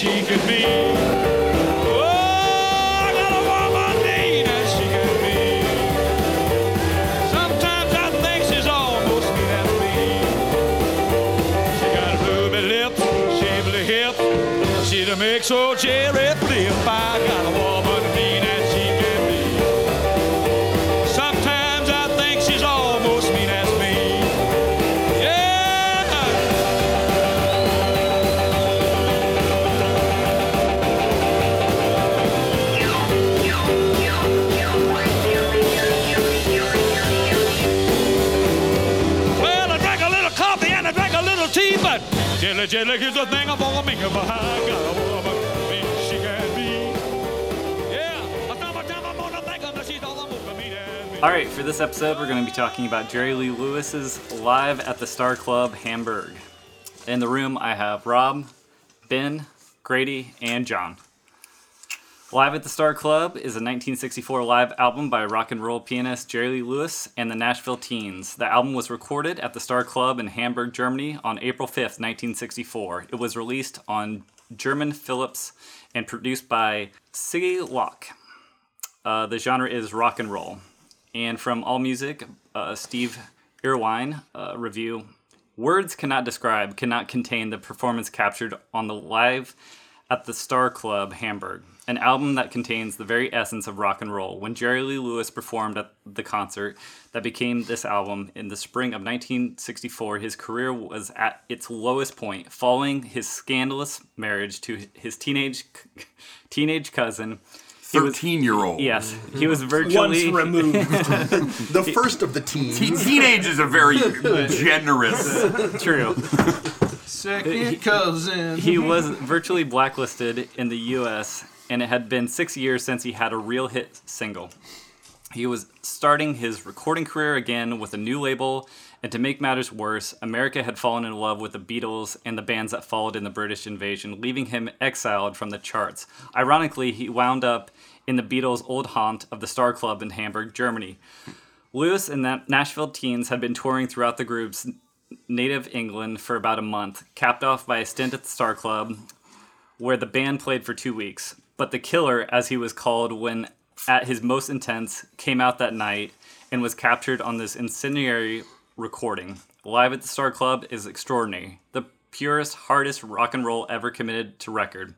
She could be. Oh, I got a woman she can be. Sometimes I think she's almost me. She got shapely hips. She make so flip. All right, for this episode, we're going to be talking about Jerry Lee Lewis's Live at the Star Club Hamburg. In the room, I have Rob, Ben, Grady, and John. Live at the Star Club is a 1964 live album by rock and roll pianist Jerry Lee Lewis and the Nashville Teens. The album was recorded at the Star Club in Hamburg, Germany on April 5th, 1964. It was released on German Philips and produced by Siggi Loch. Uh, the genre is rock and roll. And from AllMusic, uh, Steve Erlewine uh, review Words cannot describe, cannot contain the performance captured on the live at the Star Club Hamburg, an album that contains the very essence of rock and roll. When Jerry Lee Lewis performed at the concert that became this album in the spring of 1964, his career was at its lowest point, following his scandalous marriage to his teenage teenage cousin. 13 year old. Yes, he was virtually. Once virtually removed. The first of the teens. Te- teenage is a very generous. true. Second cousin. He was virtually blacklisted in the U.S., and it had been six years since he had a real hit single. He was starting his recording career again with a new label, and to make matters worse, America had fallen in love with the Beatles and the bands that followed in the British invasion, leaving him exiled from the charts. Ironically, he wound up in the Beatles' old haunt of the Star Club in Hamburg, Germany. Lewis and the Nashville teens had been touring throughout the group's native England for about a month, capped off by a stint at the Star Club, where the band played for two weeks. But the killer, as he was called when at his most intense, came out that night and was captured on this incendiary recording. Live at the Star Club is extraordinary, the purest, hardest rock and roll ever committed to record.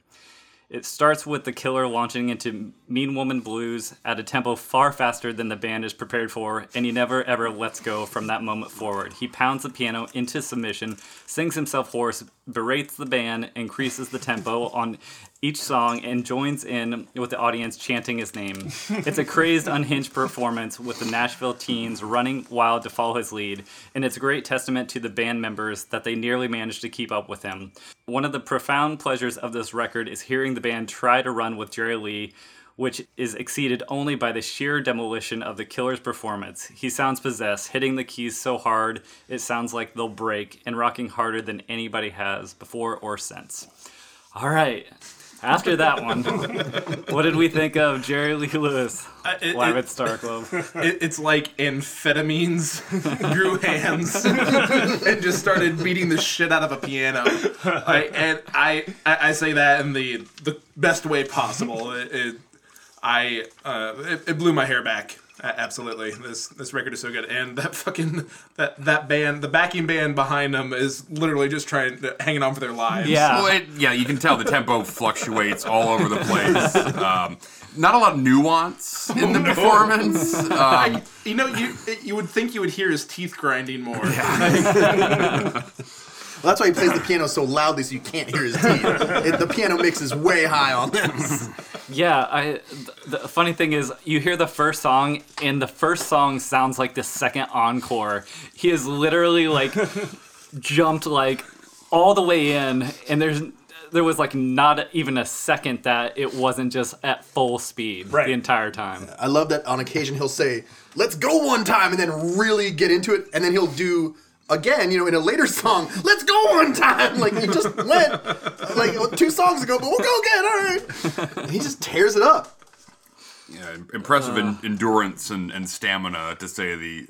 It starts with the killer launching into Mean Woman Blues at a tempo far faster than the band is prepared for, and he never ever lets go from that moment forward. He pounds the piano into submission, sings himself hoarse, berates the band, increases the tempo on each song, and joins in with the audience chanting his name. It's a crazed, unhinged performance with the Nashville teens running wild to follow his lead, and it's a great testament to the band members that they nearly managed to keep up with him. One of the profound pleasures of this record is hearing the band try to run with Jerry Lee, which is exceeded only by the sheer demolition of the killer's performance. He sounds possessed, hitting the keys so hard it sounds like they'll break, and rocking harder than anybody has before or since. All right. After that one, what did we think of Jerry Lee Lewis Uh, it- live it- at Star Club? It, it's like amphetamines grew hands and just started beating the shit out of a piano. I, and I, I, I say that in the the best way possible. It, it I, uh, it, it blew my hair back. A- Absolutely, this this record is so good, and that fucking that that band, the backing band behind them is literally just trying, to, hanging on for their lives. Yeah. Well, it, yeah, you can tell the tempo fluctuates all over the place. Um, not a lot of nuance in the performance. Um, I, you know, you you would think you would hear his teeth grinding more. Well, that's why he plays the piano so loudly so you can't hear his teeth. It, the piano mix is way high on this. Yeah, I. th- The funny thing is, you hear the first song, and the first song sounds like the second encore. He is literally like jumped like all the way in, and there's there was like not even a second that it wasn't just at full speed Right. the entire time. I love that on occasion he'll say, "Let's go one time," and then really get into it, and then he'll do again, you know, in a later song, "Let's go one time." Like he just went like two songs ago, but we'll go again. All right. And he just tears it up. Yeah, impressive en- endurance and, and stamina, to say the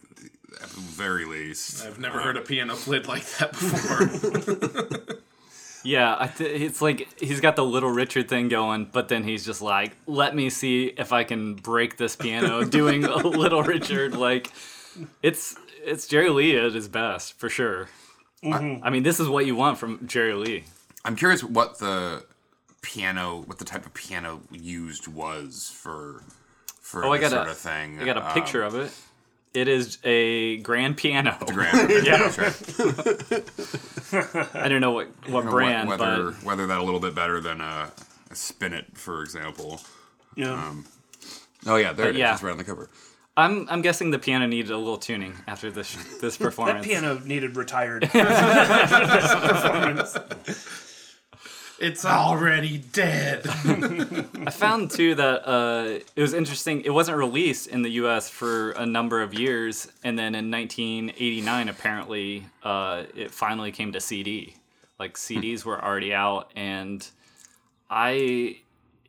at the very least. I've never heard a piano played like that before. Yeah, I th- it's like he's got the Little Richard thing going, but then he's just like, "Let me see if I can break this piano doing a Little Richard." Like, it's it's Jerry Lee at his best for sure. Mm-hmm. I mean, this is what you want from Jerry Lee. I'm curious what the piano, what the type of piano used was for for Oh, I got sort a, of thing. I got a Um, picture of it. It is a grand piano. grand- Yeah. that's right. I don't know what what Wh- brand, whether but whether that a little bit better than uh, a, a spin it, for example. Yeah. Um, oh yeah, there it is. yeah. It's right on the cover. I'm I'm guessing the piano needed a little tuning after this this that performance. piano needed retired. performance. it's already dead. I found too that uh, it was interesting. It wasn't released in the U.S. for a number of years, and then in 1989, apparently, uh, it finally came to CD. Like CDs were already out, and I,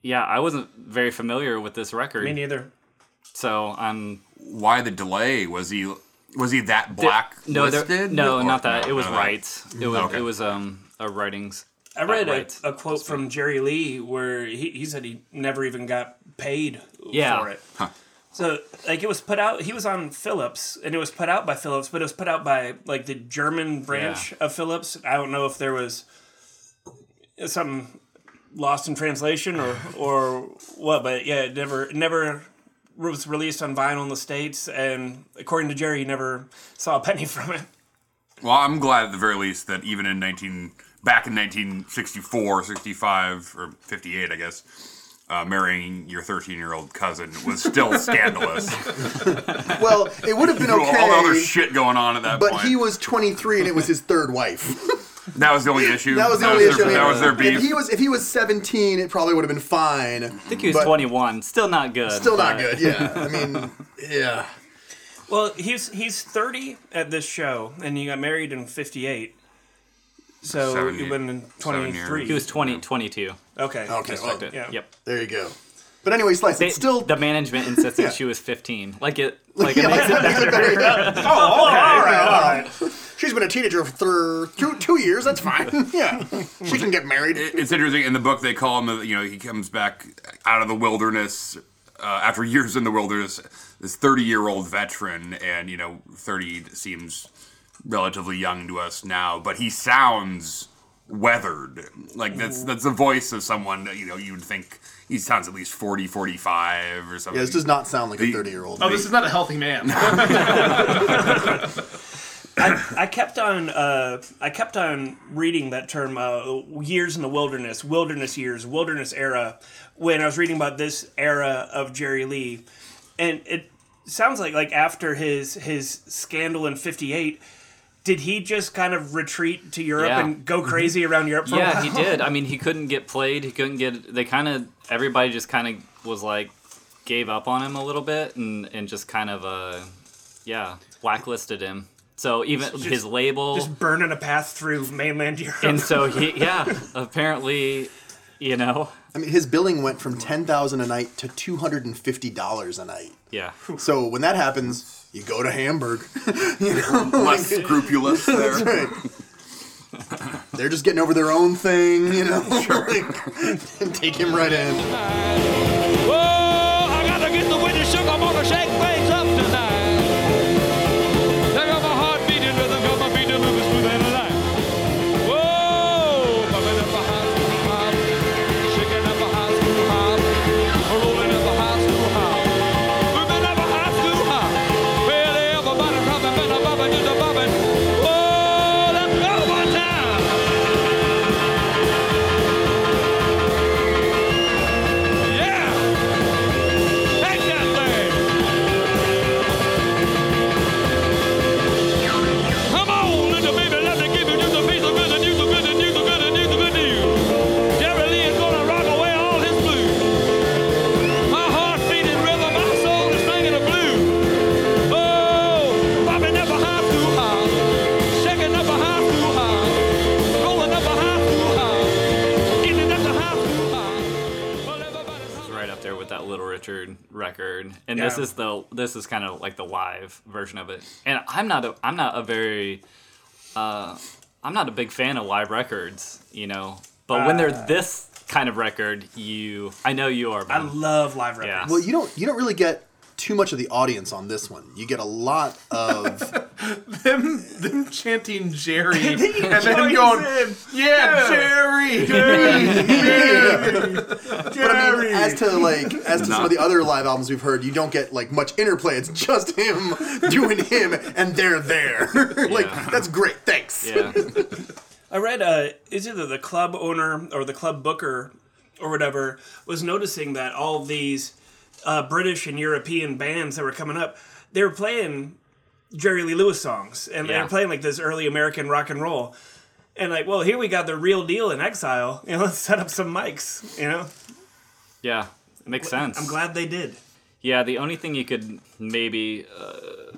yeah, I wasn't very familiar with this record. Me neither. So I'm Why the delay? Was he was he that black no, there, no, Or- not that. no, it was none of rights. It was Okay. it was um a writings. I read a, a quote from Jerry Lee where he, he said he never even got paid Yeah. for it. Yeah. So like it was put out he was on Philips and it was put out by Philips, but it was put out by like the German branch Yeah. of Philips. I don't know if there was something lost in translation or or what, but yeah, it never never was released on vinyl in the States and according to Jerry he never saw a penny from it. Well, I'm glad at the very least that even in 19 back in 1964, 65 or 58, I guess, uh, marrying your 13 year old cousin was still scandalous. Well, it would have been okay. All the other shit going on at that but point. he was 23 and it was his third wife. that was the only issue. That was the only their, issue. I mean, That was their If beef. he was if he was 17, it probably would have been fine. I think he was But- 21. Still not good. Still not good. Yeah. I mean, yeah. Well, he's he's 30 at this show, and he got married in 58. So Seven he ye- went in 23. He was 20, 22. okay. Okay. just well, yeah. Yep. There you go. But anyway, Slice, They, it's still the management insisted she was 15. Like it, like it Yeah, it makes it better. better. Oh, okay. All right. All right. She's been a teenager for th- two, two years. That's fine. Yeah, she can get married. It's interesting in the book they call him uh, you know he comes back out of the wilderness uh, after years in the wilderness this 30 year old veteran and you know 30 seems relatively young to us now but he sounds weathered like that's that's the voice of someone that, you know you would think he sounds at least 40 45 or something Yeah, this does not sound like a 30 year old. Oh, this is not a healthy man. I kept on uh, I kept on reading that term uh, years in the wilderness, wilderness years, wilderness era when I was reading about this era of Jerry Lee, and it sounds like like after his his scandal in '58. Did he just kind of retreat to Europe Yeah. and go crazy around Europe for a Yeah, he did. I mean, he couldn't get played. He couldn't get. They kind of everybody just kind of was like gave up on him a little bit and and just kind of uh yeah blacklisted him. So even his label Just burning a path through mainland Europe. and so he yeah apparently you know I mean, his billing went from 10000 a night to $250 a night. yeah So when that happens, you go to Hamburg. you know, less scrupulous there right. They're just getting over their own thing, you know, like, and take him right in. This is the this is kind of like the live version of it. And I'm not a I'm not a very uh, I'm not a big fan of live records, you know. But when they're this kind of record, you I know you are. I love live records. Yeah. Well, you don't you don't really get too much of the audience on this one. You get a lot of them, them chanting Jerry and then joins going, in. yeah, Jerry. But I mean, as to like as to some of the other live albums we've heard, you don't get like much interplay. It's just him doing him, and they're there. like Yeah. that's great. Thanks. Yeah. I read uh, is either the club owner or the club booker or whatever was noticing that all these uh, British and European bands that were coming up, they were playing Jerry Lee Lewis songs and they were playing like this early American rock and roll. And like, well, here we got the real deal in exile. You know, let's set up some mics. You know, Yeah. It makes sense. I'm glad they did. Yeah, the only thing you could maybe uh,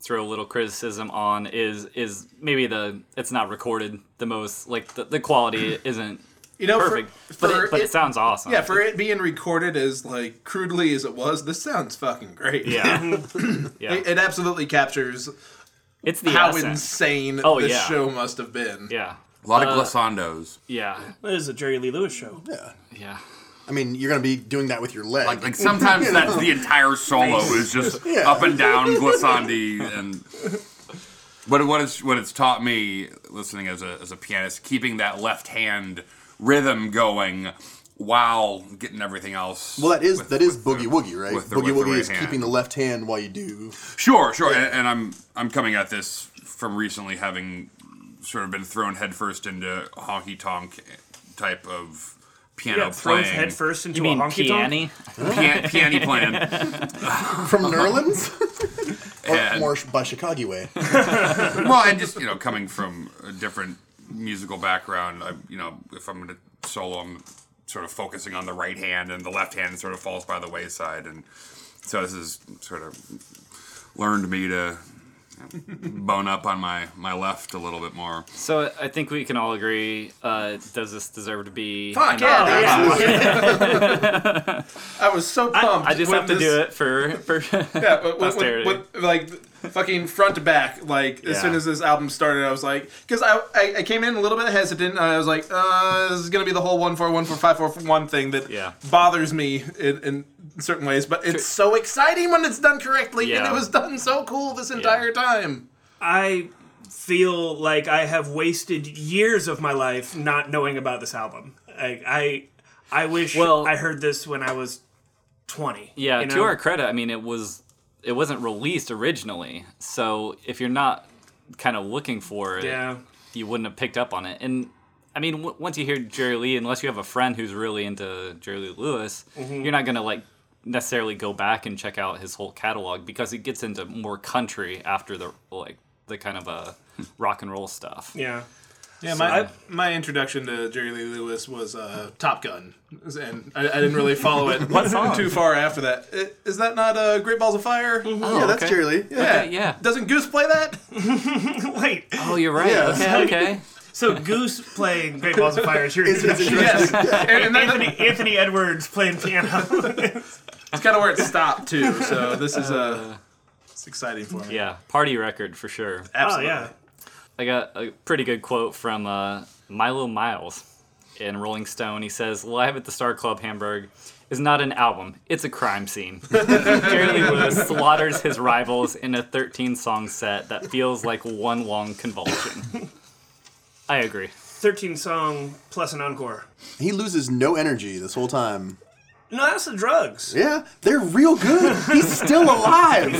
throw a little criticism on is is maybe the it's not recorded the most like the, the quality isn't You know, perfect, for, but, it, but it, sounds awesome. Yeah, for it being recorded as like crudely as it was, this sounds fucking great. yeah, yeah. It, it absolutely captures it's the how essence. insane Oh, this yeah. show must have been. Yeah, A lot of Uh, glissandos. yeah, It is a Jerry Lee Lewis show. Yeah. yeah. I mean, you're gonna be doing that with your leg. Like, like sometimes that's the entire solo is just Yeah. up and down glissandi and. But what it's what it's taught me listening as a as a pianist, keeping that left hand rhythm going while getting everything else. well, that is with- that is with the- boogie woogie, right? the- boogie woogie right is hand. keeping the left hand while you do. Sure, sure, and, and I'm I'm coming at this from recently having sort of been thrown headfirst into honky tonk type of piano Yeah, thrown playing. head first into You mean a honky tonk. piano? Pian- piano playing. From Nerlens? or And- more by Chicago way. well, and just you know, coming from a different musical background, I, you know, if I'm going to solo, I'm sort of focusing on the right hand, and the left hand sort of falls by the wayside, and so this has sort of learned me to bone up on my my left a little bit more. So I think we can all agree. Uh, does this deserve to be? Fuck an yeah. I was so pumped. I just have to this- do it for for. Yeah, but when, Posterity. when, when, like fucking front to back, like as Yeah. soon as this album started, I was like, because I, I I came in a little bit hesitant. I was like, uh, this is gonna be the whole one four one four five four one thing that Yeah. bothers me in, in certain ways, but it's so exciting when it's done correctly, and it was done so cool this entire time. I feel like I have wasted years of my life not knowing about this album. I I, I wish Well- I heard this when I was twenty. Yeah, you to our credit, I mean, it was it wasn't released originally, so if you're not kind of looking for it, Yeah. you wouldn't have picked up on it. And I mean, w- once you hear Jerry Lee, unless you have a friend who's really into Jerry Lee Lewis, Mm-hmm. you're not gonna like necessarily go back and check out his whole catalog because it gets into more country after the like the kind of uh, rock and roll stuff. Yeah. Yeah, So my I- my introduction to Jerry Lee Lewis was uh, Top Gun, and I, I didn't really follow it too far after that. Is that not uh, Great Balls of Fire? yeah, that's okay. Jerry Lee. Yeah. Okay, yeah. Doesn't Goose play that? Wait. Oh, you're right. Yeah. Okay, okay. So Goose playing Great Balls of Fire is your Is- is introduction. it- Yes. and, and Anthony, Anthony Edwards playing piano. It's kind of where it stopped too. So this is uh, it's exciting for me. Yeah, party record for sure. oh absolutely. yeah. I got a pretty good quote from uh, Milo Miles in Rolling Stone. He says, Live at the Star Club Hamburg is not an album, it's a crime scene. Jerry Lee Lewis slaughters his rivals in a 13 song set that feels like one long convulsion. I agree. Thirteen song plus an encore. He loses no energy this whole time. No, that's the drugs. Yeah, they're real good. He's still alive.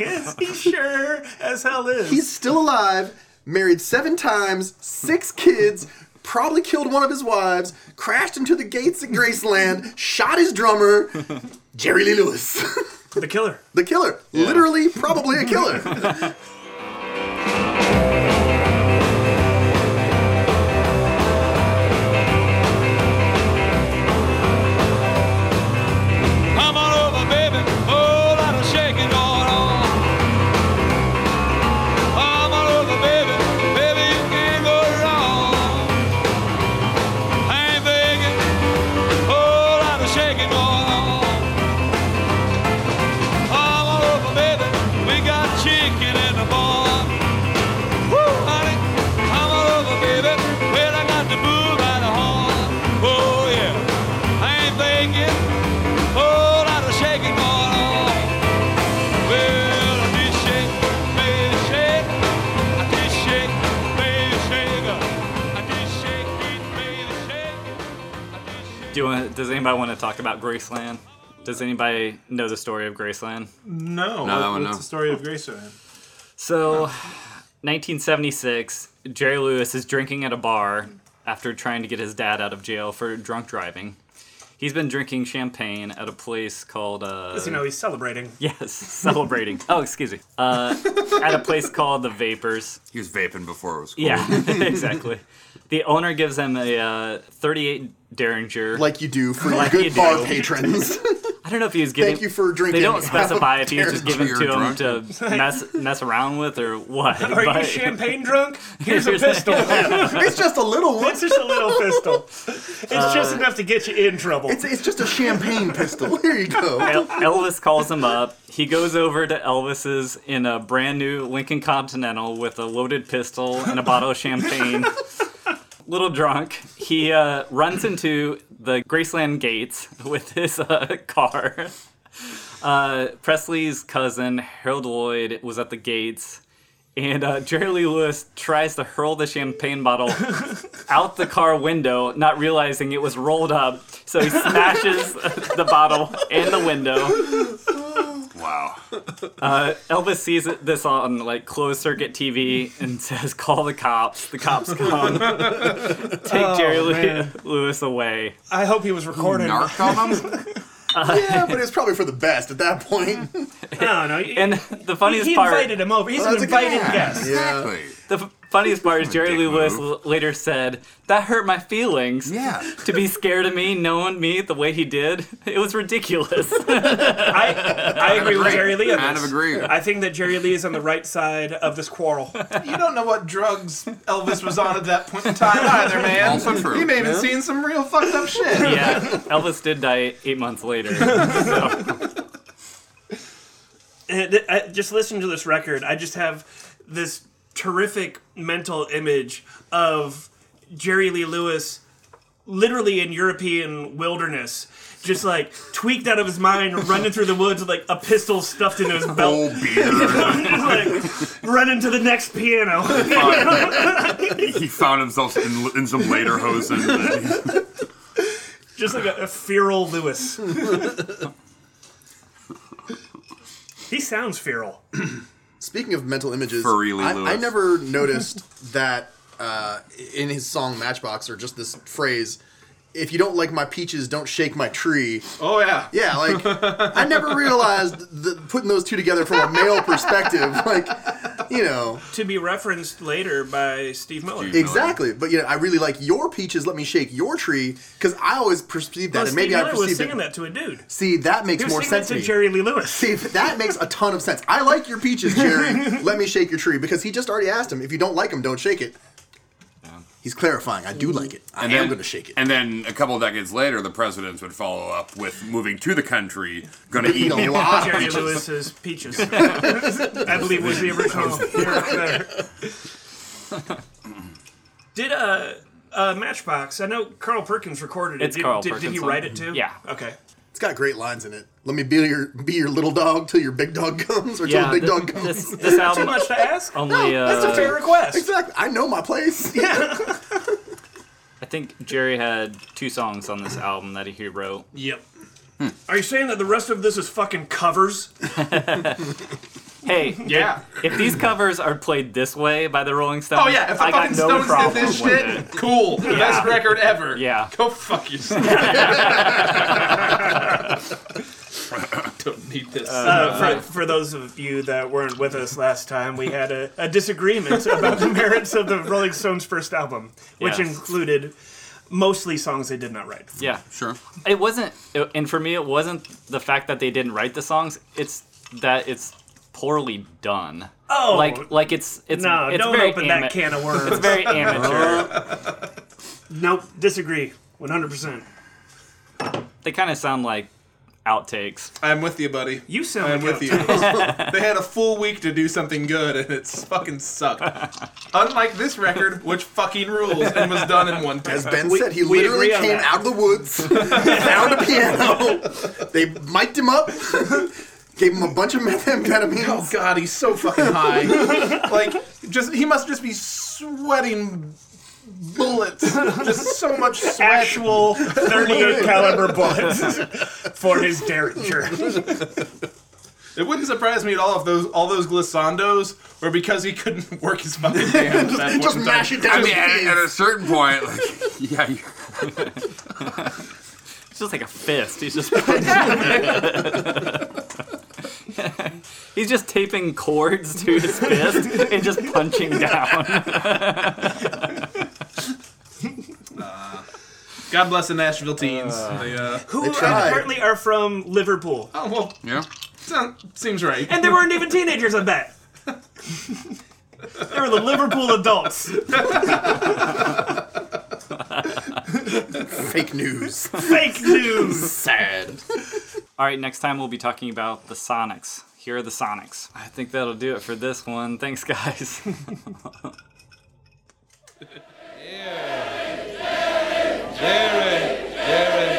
yes, he sure as hell is. He's still alive, married seven times, six kids, probably killed one of his wives, crashed into the gates at Graceland, shot his drummer, Jerry Lee Lewis. the killer. the killer. Literally, probably a killer. does anybody want to talk about Graceland? Does anybody know the story of Graceland? No, No, that what- one, what's no. the story of Graceland? So, 1976, Jerry Lewis is drinking at a bar after trying to get his dad out of jail for drunk driving. He's been drinking champagne at a place called uh, Because, you know, he's celebrating. yes, celebrating. oh, excuse me. Uh, at a place called the Vapors. He was vaping before it was cool. Yeah, exactly. The owner gives him a uh, 38 Derringer. Like you do for Like good you bar do. patrons. I don't know if he was giving. Thank you for drinking. They don't specify if he was just Derringer. giving to him to mess mess around with or what. Are you champagne drunk? Here's a Here's a- pistol. It's just a little one. It's just a little pistol. It's just enough to get you in trouble. It's, it's just a champagne pistol. Here you go. El- Elvis calls him up. He goes over to Elvis's in a brand new Lincoln Continental with a loaded pistol and a bottle of champagne. Little drunk, he uh, runs into the Graceland gates with his uh, car. Uh, Presley's cousin Harold Loyd was at the gates, and uh, Jerry Lee Lewis tries to hurl the champagne bottle out the car window, not realizing it was rolled up. So he smashes the bottle and the window. Wow. Uh, Elvis sees this on like closed circuit TV and says, "Call the cops." The cops come, take Jerry Lee- man. Lewis away. I hope he was recording. Narked on him? Yeah, but it's probably for the best at that point. No, no. And the funniest he part, invited him over. He's Well, an that's a good- invited guest. Exactly. the f- funniest part is oh, Jerry Lee Lewis move. later said, "That hurt my feelings." Yeah. To be scared of me, knowing me the way he did, it was ridiculous. I, I agree with. Jerry Lee on Kind of agree. I think that Jerry Lee is on the right side of this quarrel. You don't know what drugs Elvis was on at that point in time either, man. Also true. He may have been seeing some real fucked up shit. yeah, Elvis did die eight months later. So, And I, just listening to this record, I just have this terrific mental image of Jerry Lee Lewis literally in European wilderness. Just like tweaked out of his mind, running through the woods with like a pistol stuffed into his oh, belt, Old beer. like running to the next piano. he found himself in, in some lederhosen. just like a, a feral Lewis. he sounds feral. Speaking of mental images, I, I never noticed that uh, in his song Matchbox, or just this phrase, if you don't like my peaches, don't shake my tree. Oh yeah. Yeah, like, I never realized that putting those two together from a male perspective, like, you know, To be referenced later by Steve Miller. Steve- exactly. But, you know, I really like your peaches, let me shake your tree, because I always perceived that, Well, and maybe Steve I Miller was perceived singing it. that to a dude. See, that makes He was more sense that to to me. Jerry Lee Lewis. See, that makes a ton of sense. I like your peaches, Jerry. Let me shake your tree because he just already asked him. If you don't like them, don't shake it. He's clarifying. I do like it. I And am going to shake it. And then a couple of decades later, the presidents would follow up with moving to the country, going to eat Eat a lot. of Jerry peaches. Lewis's Peaches. I believe was the original. lyric there. Did uh, uh, Matchbox? I know Carl Perkins recorded it. It's did, Carl did, did he write it too? Yeah. Okay. It's got great lines in it. Let me be your be your little dog till your big dog comes, or till yeah, the big th- dog comes. this this Too much to ask. only. That's a Uh, fair request. exactly. I know my place. Yeah. I think Jerry had two songs on this album that he wrote. Yep. Are you saying that the rest of this is fucking covers? Hey, Yeah. if these covers are played this way by the Rolling Stones, Oh yeah. If the I fucking got no Stones did this shit, it. cool. The best record ever. Yeah. Go fuck yourself. Don't need this. Uh, for, for those of you that weren't with us last time, we had a, a disagreement about the merits of the Rolling Stones' first album, which Yes. included mostly songs they did not write. Yeah, Sure. it wasn't, it- and for me, it wasn't the fact that they didn't write the songs. It's that it's poorly done. Oh, like like it's it's no! it's don't very open ama- that can of worms. It's very amateur. nope, disagree. One hundred percent. they kind of sound like outtakes. I'm with you, buddy. You sound I'm like with a- you. they had a full week to do something good, and it's fucking sucked. Unlike this record, which fucking rules and was done in one day. As. Ben We- said, he literally came that. out of the woods, found a piano. They mic'd him up, gave him a bunch of methamphetamine. Oh god, he's so fucking high. like, just he must just be sweating bullets, just so much sweat. Actual 38 caliber bullets for his Derringer. It wouldn't surprise me at all if those all those glissandos were because he couldn't work his fucking hands. at that Just point in mash time. it down. I mean, at, at a certain point, like, yeah, you- It's just like a fist. He's just He's just taping cords to his fist and just punching down. God bless the Nashville teens. They, uh, Who tried. apparently are from Liverpool. oh well, yeah. sound, seems right. And they weren't even teenagers, I bet. they were the Liverpool adults. Fake news. Fake news. Sad. All right, next time we'll be talking about the Sonics. Here are the Sonics. I think that'll do it for this one. Thanks, guys. Jerry, Jerry.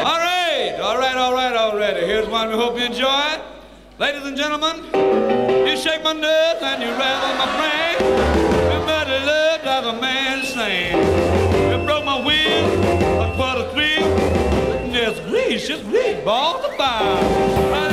All right, all right, all right, all right. Here's one we hope you enjoy. Ladies and gentlemen, you shake my nerves and you rattle my brain. Your muddy love drives a man insane. Just grease, just grease, balls